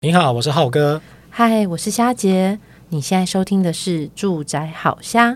你好，我是浩哥。嗨，我是虾杰。你现在收听的是《住宅好虾》。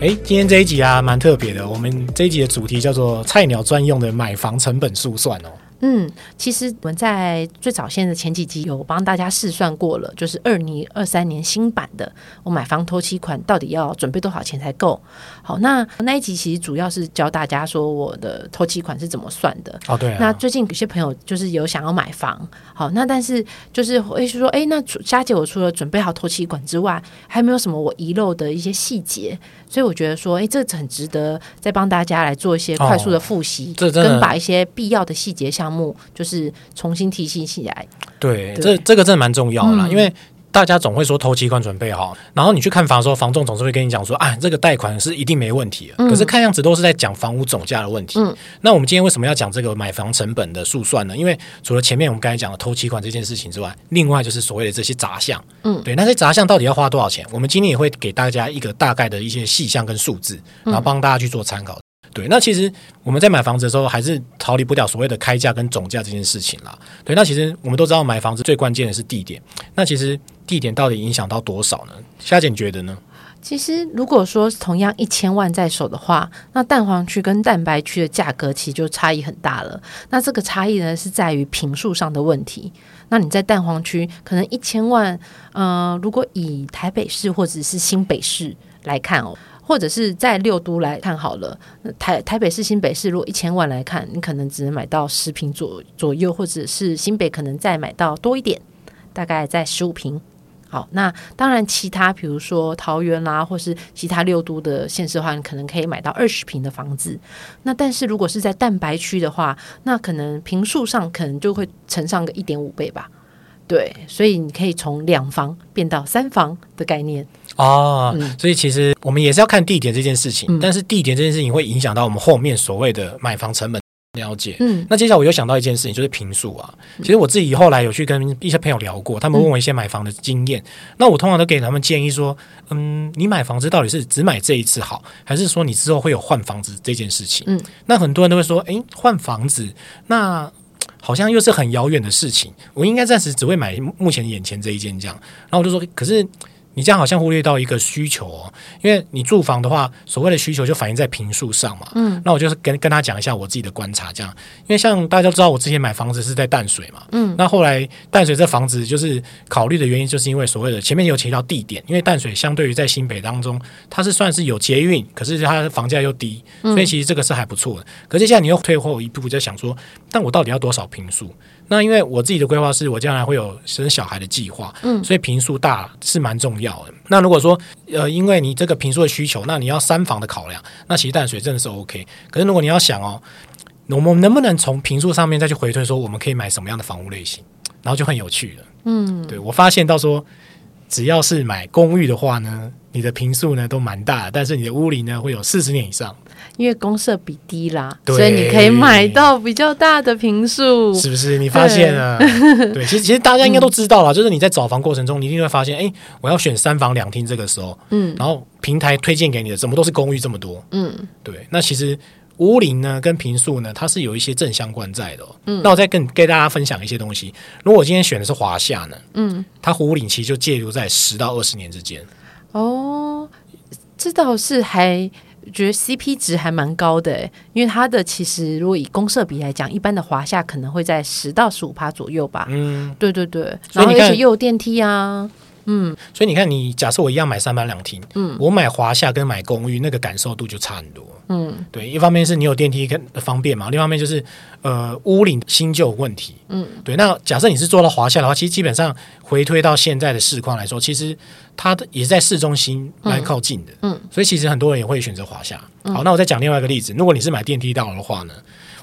哎，今天这一集啊，蛮特别的。我们这一集的主题叫做“菜鸟专用的买房成本速算”哦。嗯，其实我们在最早先的前几集有帮大家试算过了，就是二零二三年新版的，我买房头期款到底要准备多少钱才够？好，那那一集其实主要是教大家说我的头期款是怎么算的。哦，对啊。那最近有些朋友就是有想要买房，好，那但是就是会说，哎，那佳姐，我除了准备好头期款之外，还有没有什么我遗漏的一些细节？所以我觉得说，哎，这很值得再帮大家来做一些快速的复习，哦、这跟把一些必要的细节项目，就是重新提醒起来。对，对这这个真的蛮重要的啦，嗯、因为。大家总会说头期款准备好，然后你去看房的时候，房仲总是会跟你讲说，啊，这个贷款是一定没问题的。嗯、可是看样子都是在讲房屋总价的问题。嗯、那我们今天为什么要讲这个买房成本的速算呢？因为除了前面我们刚才讲的头期款这件事情之外，另外就是所谓的这些杂项。嗯，对，那些杂项到底要花多少钱？我们今天也会给大家一个大概的一些细项跟数字，然后帮大家去做参考。对，那其实我们在买房子的时候，还是逃离不掉所谓的开价跟总价这件事情啦。对，那其实我们都知道买房子最关键的是地点，那其实地点到底影响到多少呢？夏姐你觉得呢？其实如果说同样一千万在手的话，那蛋黄区跟蛋白区的价格其实就差异很大了。那这个差异呢，是在于坪数上的问题。那你在蛋黄区可能一千万，呃，如果以台北市或者是新北市来看哦。或者是在六都来看好了，台台北市、新北市，如果一千万来看，你可能只能买到十平左左右，或者是新北可能再买到多一点，大概在十五平。好，那当然其他比如说桃园啦，或是其他六都的县市的话，你可能可以买到二十平的房子。那但是如果是在蛋白区的话，那可能坪数上可能就会乘上个一点五倍吧。对，所以你可以从两房变到三房的概念哦。嗯、所以其实我们也是要看地点这件事情，嗯、但是地点这件事情会影响到我们后面所谓的买房成本了解。嗯，那接下来我又想到一件事情，就是平数啊。其实我自己后来有去跟一些朋友聊过，他们问我一些买房的经验，嗯、那我通常都给他们建议说，嗯，你买房子到底是只买这一次好，还是说你之后会有换房子这件事情？嗯，那很多人都会说，哎，换房子那。好像又是很遥远的事情，我应该暂时只会买目前眼前这一间这样。然后我就说，可是。你这样好像忽略到一个需求哦，因为你住房的话，所谓的需求就反映在平数上嘛。嗯，那我就是跟跟他讲一下我自己的观察，这样，因为像大家都知道，我之前买房子是在淡水嘛。嗯，那后来淡水这房子就是考虑的原因，就是因为所谓的前面有提到地点，因为淡水相对于在新北当中，它是算是有捷运，可是它的房价又低，所以其实这个是还不错的。可是现在你又退后一步，在想说，但我到底要多少平数？那因为我自己的规划是我将来会有生小孩的计划，嗯，所以平数大是蛮重要的。那如果说呃，因为你这个平数的需求，那你要三房的考量，那其实淡水真的是 OK。可是如果你要想哦，我们能不能从平数上面再去回推，说我们可以买什么样的房屋类型，然后就很有趣了。嗯，对，我发现到说，只要是买公寓的话呢，你的平数呢都蛮大的，但是你的屋龄呢会有四十年以上。因为公设比低啦，所以你可以买到比较大的平数，是不是？你发现了？对，对，其实其实大家应该都知道了，嗯、就是你在找房过程中，你一定会发现，哎，我要选三房两厅，这个时候，嗯，然后平台推荐给你的怎么都是公寓这么多，嗯，对。那其实屋龄呢跟平数呢，它是有一些正相关在的、哦。嗯，那我再跟给大家分享一些东西。如果我今天选的是华夏呢，嗯，它屋龄其实就介入在十到二十年之间。哦，这倒是还。觉得 CP 值还蛮高的，因为它的其实如果以公社比来讲，一般的华夏可能会在十到十五趴左右吧。嗯，对对对，然后而且又有电梯啊。嗯，所以你看，你假设我一样买三房两厅，嗯，我买华夏跟买公寓那个感受度就差很多。嗯，对，一方面是你有电梯跟方便嘛，另一方面就是呃屋龄新旧问题。嗯，对。那假设你是做到华夏的话，其实基本上回推到现在的市况来说，其实它也是在市中心蛮靠近的。嗯，所以其实很多人也会选择华夏。好，那我再讲另外一个例子，如果你是买电梯大楼的话呢？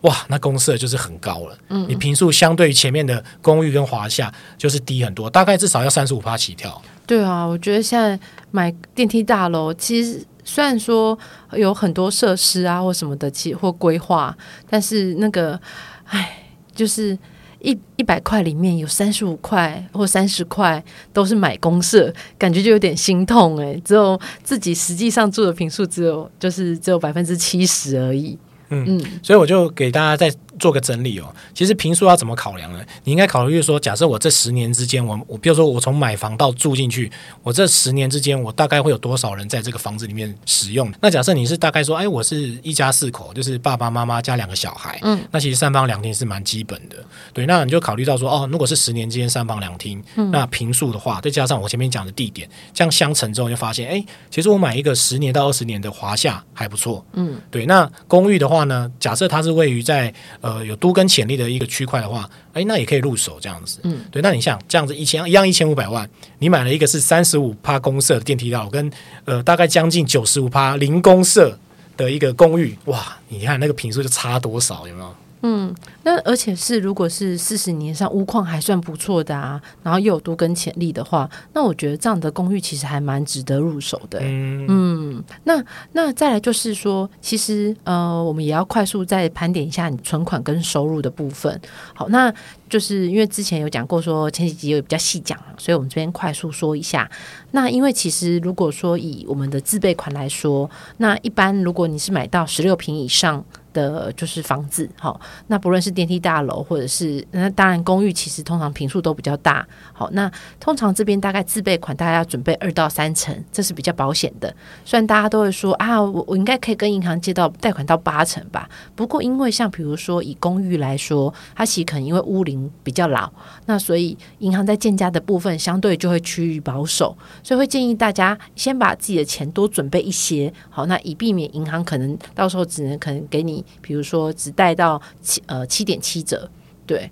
哇，那公设就是很高了。嗯，你平数相对于前面的公寓跟华夏就是低很多，大概至少要三十五趴起跳。对啊，我觉得现在买电梯大楼，其实虽然说有很多设施啊或什么的，其或规划，但是那个，哎，就是一一百块里面有三十五块或三十块都是买公社，感觉就有点心痛哎。只有自己实际上住的平数只有就是只有百分之七十而已。嗯嗯，所以我就给大家再做个整理哦。其实平数要怎么考量呢？你应该考虑说，假设我这十年之间，我我比如说我从买房到住进去，我这十年之间，我大概会有多少人在这个房子里面使用？那假设你是大概说，哎，我是一家四口，就是爸爸妈妈加两个小孩，嗯，那其实三房两厅是蛮基本的。对，那你就考虑到说，哦，如果是十年之间三房两厅，嗯，那平数的话，再加上我前面讲的地点，这样相乘之后，就发现，哎，其实我买一个十年到二十年的华夏还不错，嗯，对。那公寓的话呢，假设它是位于在呃有都跟潜力的一个区块的话，哎，那也可以入手这样子。嗯，对。那你像这样子一千一样一千五百万，你买了一个是三十五趴公社的电梯道，跟呃大概将近九十五趴零公社的一个公寓，哇，你看那个平数就差多少，有没有？嗯，那而且是如果是四十年上屋况还算不错的啊，然后又有多跟潜力的话，那我觉得这样的公寓其实还蛮值得入手的。嗯，嗯，那那再来就是说，其实呃，我们也要快速再盘点一下你存款跟收入的部分。好，那就是因为之前有讲过说前几集有比较细讲，所以我们这边快速说一下。那因为其实如果说以我们的自备款来说，那一般如果你是买到十六平以上。的就是房子，好，那不论是电梯大楼或者是那当然公寓，其实通常坪数都比较大，好，那通常这边大概自备款大概要准备二到三成，这是比较保险的。虽然大家都会说啊，我我应该可以跟银行借到贷款到八成吧，不过因为像比如说以公寓来说，它其实可能因为屋龄比较老，那所以银行在建价的部分相对就会趋于保守，所以会建议大家先把自己的钱多准备一些，好，那以避免银行可能到时候只能可能给你。比如说只贷到七呃七点七折，对，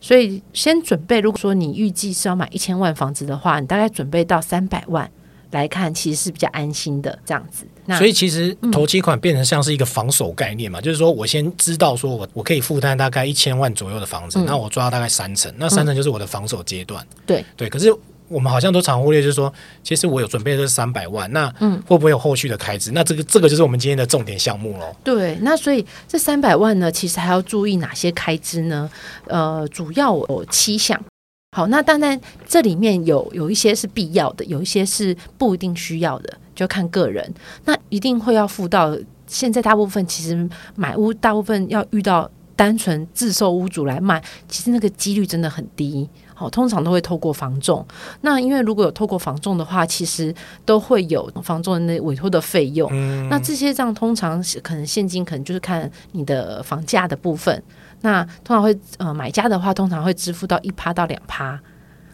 所以先准备。如果说你预计是要买一千万房子的话，你大概准备到三百万来看，其实是比较安心的这样子。那所以其实头期款变成像是一个防守概念嘛，嗯、就是说我先知道说我我可以负担大概一千万左右的房子，那、嗯、我抓大概三成，那三成就是我的防守阶段。嗯、对对，可是。我们好像都常忽略，就是说，其实我有准备这三百万，那会不会有后续的开支？嗯、那这个这个就是我们今天的重点项目喽。对，那所以这三百万呢，其实还要注意哪些开支呢？呃，主要有七项。好，那当然这里面有有一些是必要的，有一些是不一定需要的，就看个人。那一定会要付到。现在大部分其实买屋，大部分要遇到单纯自售屋主来卖，其实那个几率真的很低。好，通常都会透过房仲。那因为如果有透过房仲的话，其实都会有房仲的那委托的费用。嗯、那这些账通常可能现金，可能就是看你的房价的部分。那通常会呃买家的话，通常会支付到一趴到两趴。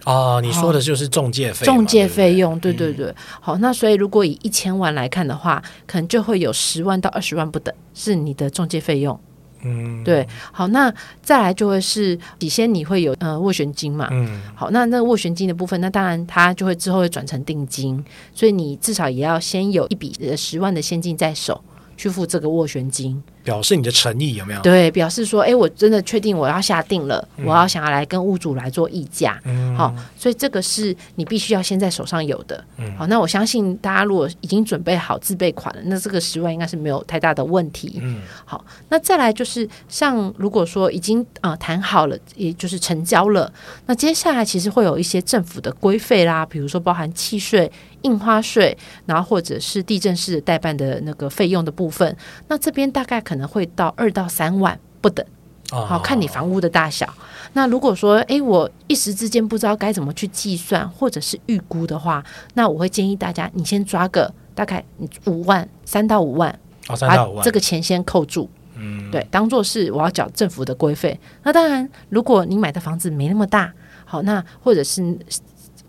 哦，你说的就是中介费。中介费用，对对对。嗯、好，那所以如果以一千万来看的话，可能就会有十万到二十万不等是你的中介费用。嗯，对，好，那再来就会是，起先你会有呃斡旋金嘛，嗯，好，那那斡旋金的部分，那当然它就会之后会转成定金，所以你至少也要先有一笔十万的现金在手去付这个斡旋金。表示你的诚意有没有？对，表示说，哎，我真的确定我要下定了，嗯、我要想要来跟屋主来做议价，嗯，好，所以这个是你必须要先在手上有的，嗯，好，那我相信大家如果已经准备好自备款了，那这个十万应该是没有太大的问题，嗯，好，那再来就是像如果说已经啊、呃、谈好了，也就是成交了，那接下来其实会有一些政府的规费啦，比如说包含契税、印花税，然后或者是地政士代办的那个费用的部分，那这边大概可。可能会到二到三万不等，好，看你房屋的大小。那如果说，哎，我一时之间不知道该怎么去计算或者是预估的话，那我会建议大家，你先抓个大概五万，三到五万，把这个钱先扣住，嗯，对，当做是我要缴政府的规费。那当然，如果你买的房子没那么大，好，那或者是。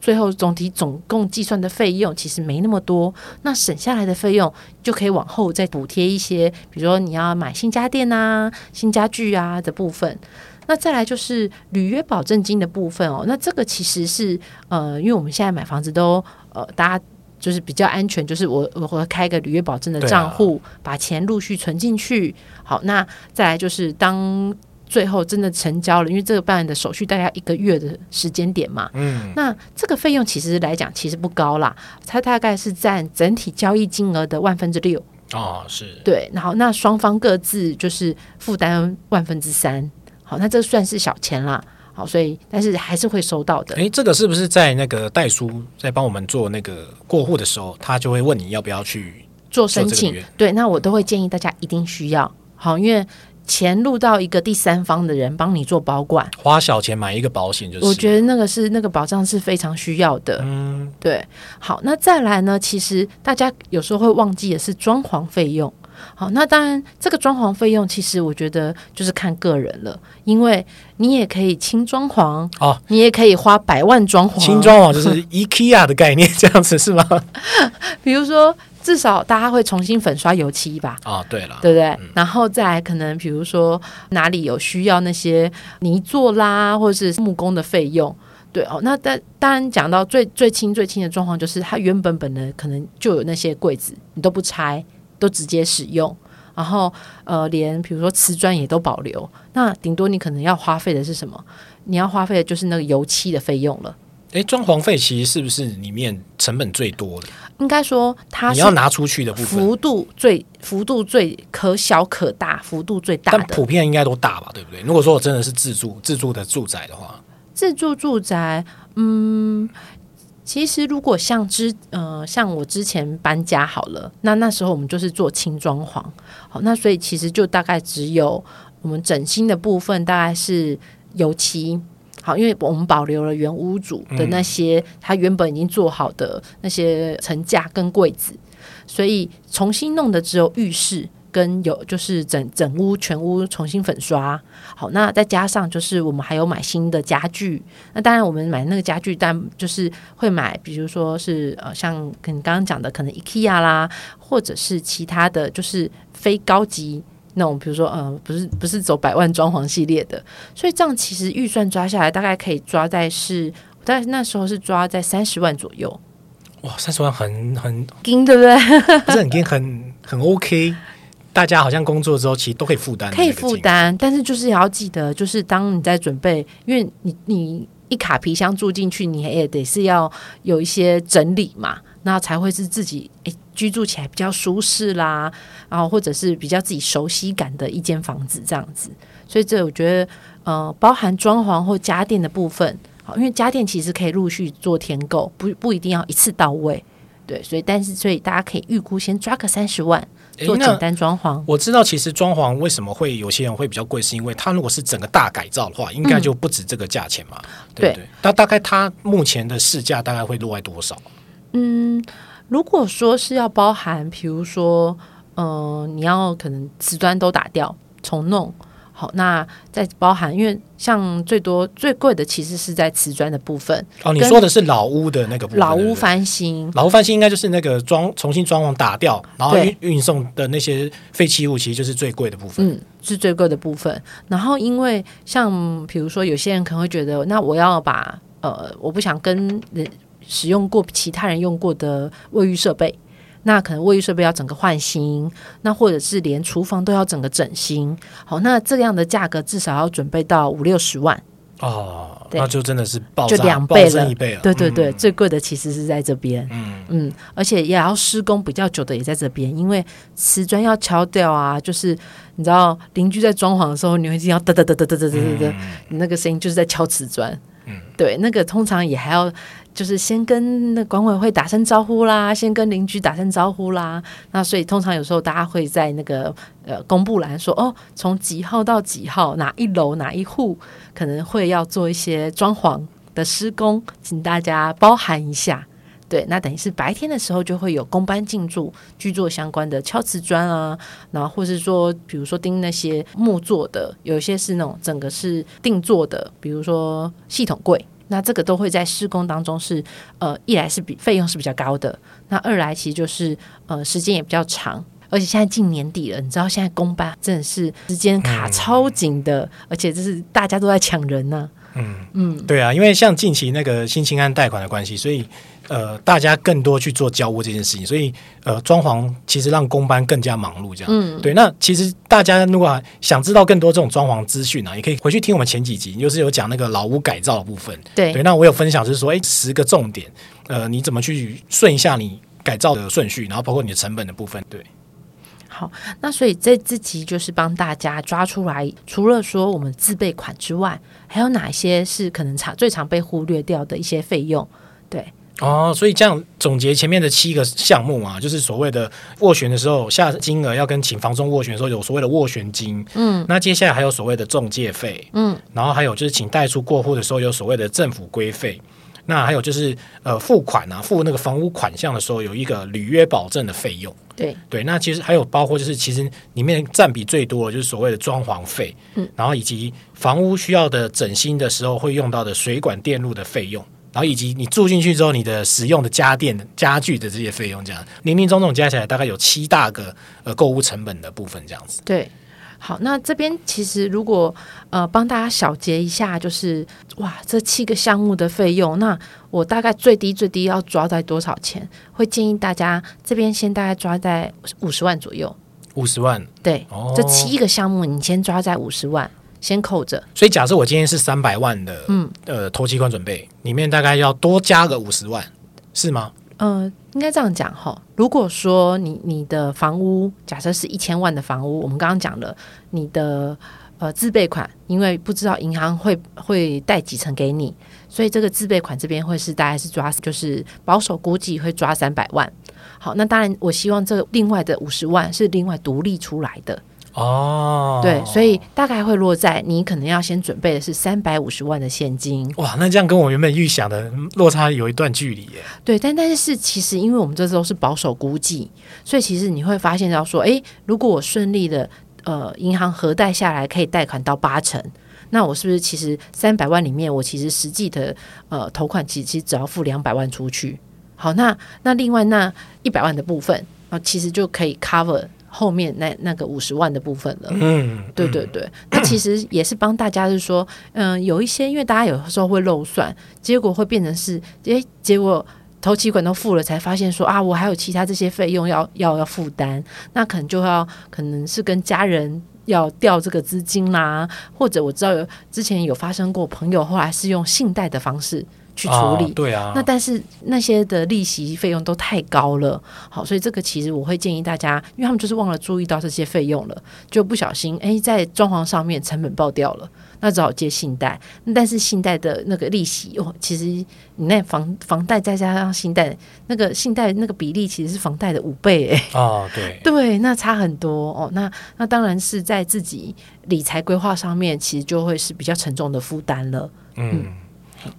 最后总体总共计算的费用其实没那么多，那省下来的费用就可以往后再补贴一些，比如说你要买新家电啊、新家具啊的部分。那再来就是履约保证金的部分哦，那这个其实是呃，因为我们现在买房子都呃，大家就是比较安全，就是我我会开个履约保证的账户，把钱陆续存进去。好，那再来就是当。最后真的成交了，因为这个办的手续大概一个月的时间点嘛。嗯，那这个费用其实来讲其实不高啦，它大概是占整体交易金额的万分之六。哦，是。对，然后那双方各自就是负担万分之三。好，那这算是小钱啦。好，所以但是还是会收到的。诶，这个是不是在那个代书在帮我们做那个过户的时候，他就会问你要不要去做申请？对，那我都会建议大家一定需要。好，因为钱入到一个第三方的人帮你做保管，花小钱买一个保险就是。我觉得那个是那个保障是非常需要的。嗯，对。好，那再来呢？其实大家有时候会忘记的是装潢费用。好，那当然，这个装潢费用其实我觉得就是看个人了，因为你也可以轻装潢哦，你也可以花百万装潢。轻装潢就是 IKEA 的概念，这样子是吗？比如说，至少大家会重新粉刷油漆吧？啊、哦，对了，对不对？嗯、然后再来可能，比如说哪里有需要那些泥做啦，或者是木工的费用，对哦。那但当然讲到最最轻最轻的状况，就是它原本本的可能就有那些柜子，你都不拆。都直接使用，然后呃，连比如说瓷砖也都保留。那顶多你可能要花费的是什么？你要花费的就是那个油漆的费用了。诶，装潢费其实是不是里面成本最多的？应该说它你要拿出去的部分，幅度最幅度最可小可大，幅度最大的。但普遍应该都大吧，对不对？如果说我真的是自住自住的住宅的话，自住住宅，嗯。其实，如果像之呃，像我之前搬家好了，那那时候我们就是做轻装潢，好，那所以其实就大概只有我们整新的部分，大概是油漆，好，因为我们保留了原屋主的那些、他原本已经做好的那些层架跟柜子，所以重新弄的只有浴室。跟有就是整整屋全屋重新粉刷，好，那再加上就是我们还有买新的家具，那当然我们买那个家具，但就是会买，比如说是呃，像跟你刚刚讲的，可能 IKEA 啦，或者是其他的就是非高级那种，比如说呃，不是不是走百万装潢系列的，所以这样其实预算抓下来，大概可以抓在是，在那时候是抓在三十万左右。哇，三十万很很 金，对不对？不是很金，很很 OK。大家好像工作之后，其实都可以负担，可以负担，但是就是也要记得，就是当你在准备，因为你你一卡皮箱住进去，你也得是要有一些整理嘛，那才会是自己诶居住起来比较舒适啦，然后或者是比较自己熟悉感的一间房子这样子。所以这我觉得，呃，包含装潢或家电的部分，好，因为家电其实可以陆续做添购，不不一定要一次到位，对，所以但是所以大家可以预估先抓个三十万。做简单装潢，我知道其实装潢为什么会有些人会比较贵，是因为它如果是整个大改造的话，应该就不止这个价钱嘛，嗯、对不对？那大概它目前的市价大概会落在多少？嗯，如果说是要包含，比如说，嗯、呃，你要可能瓷砖都打掉重弄。好，那再包含，因为像最多最贵的其实是在瓷砖的部分。哦，你说的是老屋的那个部分，老屋翻新，老屋翻新应该就是那个装重新装潢打掉，然后运运送的那些废弃物，其实就是最贵的部分。嗯，是最贵的部分。然后因为像比如说有些人可能会觉得，那我要把呃，我不想跟人使用过其他人用过的卫浴设备。那可能卫浴设备要整个换新，那或者是连厨房都要整个整新。好，那这样的价格至少要准备到五六十万哦，那就真的是爆就两倍了，一倍了。对对对，嗯、最贵的其实是在这边。嗯嗯，而且也要施工比较久的也在这边，因为瓷砖要敲掉啊，就是你知道邻居在装潢的时候，你会听到哒哒哒哒哒哒哒哒哒，你那个声音就是在敲瓷砖。嗯，对，那个通常也还要。就是先跟那管委会打声招呼啦，先跟邻居打声招呼啦。那所以通常有时候大家会在那个呃公布栏说哦，从几号到几号哪一楼哪一户可能会要做一些装潢的施工，请大家包含一下。对，那等于是白天的时候就会有工班进驻，去做相关的敲瓷砖啊，然后或是说比如说钉那些木做的，有一些是那种整个是定做的，比如说系统柜。那这个都会在施工当中是，呃，一来是比费用是比较高的，那二来其实就是呃时间也比较长，而且现在近年底了，你知道现在工班真的是时间卡超紧的，嗯、而且就是大家都在抢人呢、啊。嗯嗯，对啊，因为像近期那个新青安贷款的关系，所以。呃，大家更多去做交屋这件事情，所以呃，装潢其实让工班更加忙碌，这样。嗯，对。那其实大家如果想知道更多这种装潢资讯啊，也可以回去听我们前几集，就是有讲那个老屋改造的部分。对对。那我有分享，就是说，哎，十个重点，呃，你怎么去顺一下你改造的顺序，然后包括你的成本的部分。对。好，那所以这这集就是帮大家抓出来，除了说我们自备款之外，还有哪些是可能常最常被忽略掉的一些费用？对。哦，所以这样总结前面的七个项目啊，就是所谓的斡旋的时候下金额要跟请房仲斡旋的时候有所谓的斡旋金，嗯，那接下来还有所谓的中介费，嗯，然后还有就是请代出过户的时候有所谓的政府规费，那还有就是呃付款啊，付那个房屋款项的时候有一个履约保证的费用，对。对，那其实还有包括就是其实里面占比最多的就是所谓的装潢费，嗯，然后以及房屋需要的整新的时候会用到的水管电路的费用。然后以及你住进去之后，你的使用的家电、家具的这些费用，这样零零总总加起来大概有七大个呃购物成本的部分，这样子。对，好，那这边其实如果呃帮大家小结一下，就是哇，这七个项目的费用，那我大概最低最低要抓在多少钱？会建议大家这边先大概抓在五十万左右。五十万，对，哦、这七个项目你先抓在五十万。先扣着，所以假设我今天是三百万的，嗯，呃，投期款准备里面大概要多加个五十万，是吗？呃，应该这样讲哈。如果说你你的房屋假设是一千万的房屋，我们刚刚讲了你的呃自备款，因为不知道银行会会贷几成给你，所以这个自备款这边会是大概是抓，就是保守估计会抓三百万。好，那当然我希望这另外的五十万是另外独立出来的。哦，对，所以大概会落在你可能要先准备的是三百五十万的现金。哇，那这样跟我原本预想的落差有一段距离耶。对，但但是其实因为我们这都是保守估计，所以其实你会发现到说，哎，如果我顺利的呃银行核贷下来可以贷款到八成，那我是不是其实三百万里面我其实实际的呃投款其实其实只要付两百万出去？好，那那另外那一百万的部分啊，其实就可以 cover。后面那那个五十万的部分了，嗯，对对对，那其实也是帮大家是说，嗯、呃，有一些因为大家有时候会漏算，结果会变成是，诶，结果头期款都付了，才发现说啊，我还有其他这些费用要要要负担，那可能就要可能是跟家人要调这个资金啦，或者我知道有之前有发生过朋友后来是用信贷的方式。去处理，哦，对啊，那但是那些的利息费用都太高了，好，所以这个其实我会建议大家，因为他们就是忘了注意到这些费用了，就不小心哎在装潢上面成本爆掉了，那只好借信贷，但是信贷的那个利息哦，其实你那房房贷再加上信贷，那个信贷那个比例其实是房贷的五倍哎，哦对，对，那差很多哦，那那当然是在自己理财规划上面，其实就会是比较沉重的负担了，嗯。嗯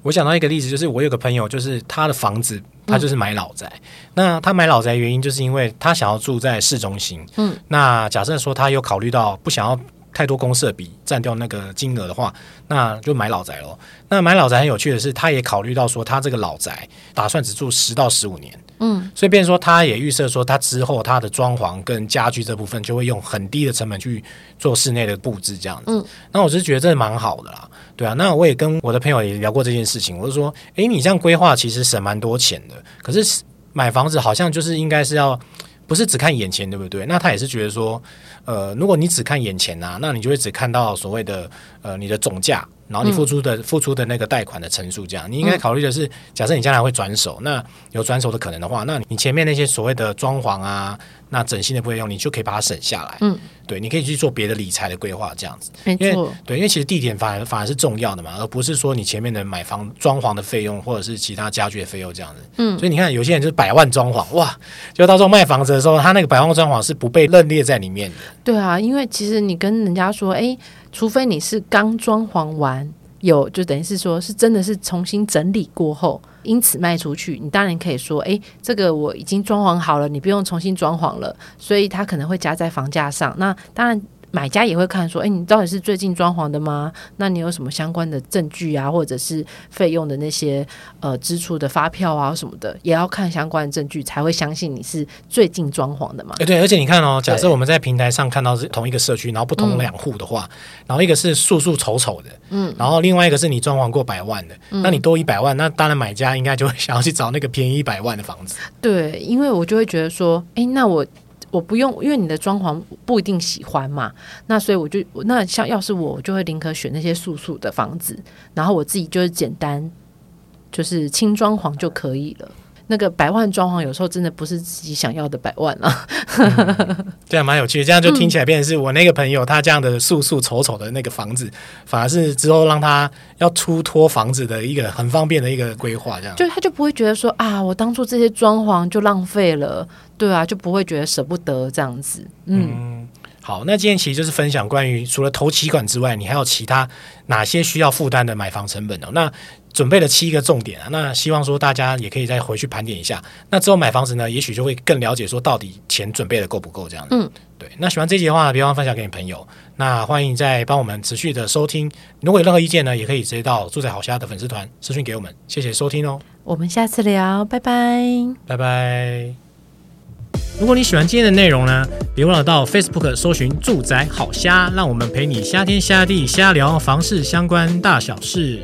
我想到一个例子，就是我有个朋友，就是他的房子，他就是买老宅。嗯、那他买老宅原因，就是因为他想要住在市中心。嗯，那假设说他有考虑到不想要太多公设比占掉那个金额的话，那就买老宅咯。那买老宅很有趣的是，他也考虑到说他这个老宅打算只住十到十五年。嗯，所以变成说他也预设说他之后他的装潢跟家具这部分就会用很低的成本去做室内的布置这样子。嗯，那我是觉得这蛮好的啦。对啊，那我也跟我的朋友也聊过这件事情。我就说，诶，你这样规划其实省蛮多钱的。可是买房子好像就是应该是要，不是只看眼前，对不对？那他也是觉得说，呃，如果你只看眼前呐、啊，那你就会只看到所谓的呃你的总价。然后你付出的、嗯、付出的那个贷款的成数，这样你应该考虑的是，假设你将来会转手，那有转手的可能的话，那你前面那些所谓的装潢啊，那整新的费用，你就可以把它省下来。嗯，对，你可以去做别的理财的规划，这样子。没错，对，因为其实地点反而反而是重要的嘛，而不是说你前面的买房装潢的费用或者是其他家具的费用这样子。嗯，所以你看有些人就是百万装潢，哇，就到时候卖房子的时候，他那个百万装潢是不被认列在里面的。对啊，因为其实你跟人家说，哎。除非你是刚装潢完，有就等于是说，是真的是重新整理过后，因此卖出去，你当然可以说，哎，这个我已经装潢好了，你不用重新装潢了，所以它可能会加在房价上。那当然。买家也会看说，哎，你到底是最近装潢的吗？那你有什么相关的证据啊，或者是费用的那些呃支出的发票啊什么的，也要看相关的证据才会相信你是最近装潢的嘛？对，而且你看哦，假设我们在平台上看到是同一个社区，然后不同两户的话，嗯、然后一个是素素丑丑的，嗯，然后另外一个是你装潢过百万的，嗯、那你多一百万，那当然买家应该就会想要去找那个便宜一百万的房子。对，因为我就会觉得说，哎，那我。我不用，因为你的装潢不一定喜欢嘛，那所以我就那像要是我，我就会宁可选那些素素的房子，然后我自己就是简单，就是轻装潢就可以了。那个百万装潢有时候真的不是自己想要的百万啊。嗯、这样蛮有趣的，这样就听起来变成是我那个朋友他这样的素素丑丑的那个房子，反而是之后让他要出脱房子的一个很方便的一个规划，这样就他就不会觉得说啊，我当初这些装潢就浪费了，对啊，就不会觉得舍不得这样子，嗯。嗯好，那今天其实就是分享关于除了投期款之外，你还有其他哪些需要负担的买房成本呢？那准备了七个重点啊，那希望说大家也可以再回去盘点一下。那之后买房子呢，也许就会更了解说到底钱准备的够不够这样子。嗯，对。那喜欢这集的话，别忘分享给你朋友。那欢迎再帮我们持续的收听。如果有任何意见呢，也可以直接到住宅好虾的粉丝团私讯给我们。谢谢收听哦，我们下次聊，拜拜，拜拜。如果你喜欢今天的内容呢，别忘了到 Facebook 搜寻“住宅好虾”，让我们陪你瞎天瞎地瞎聊房事相关大小事。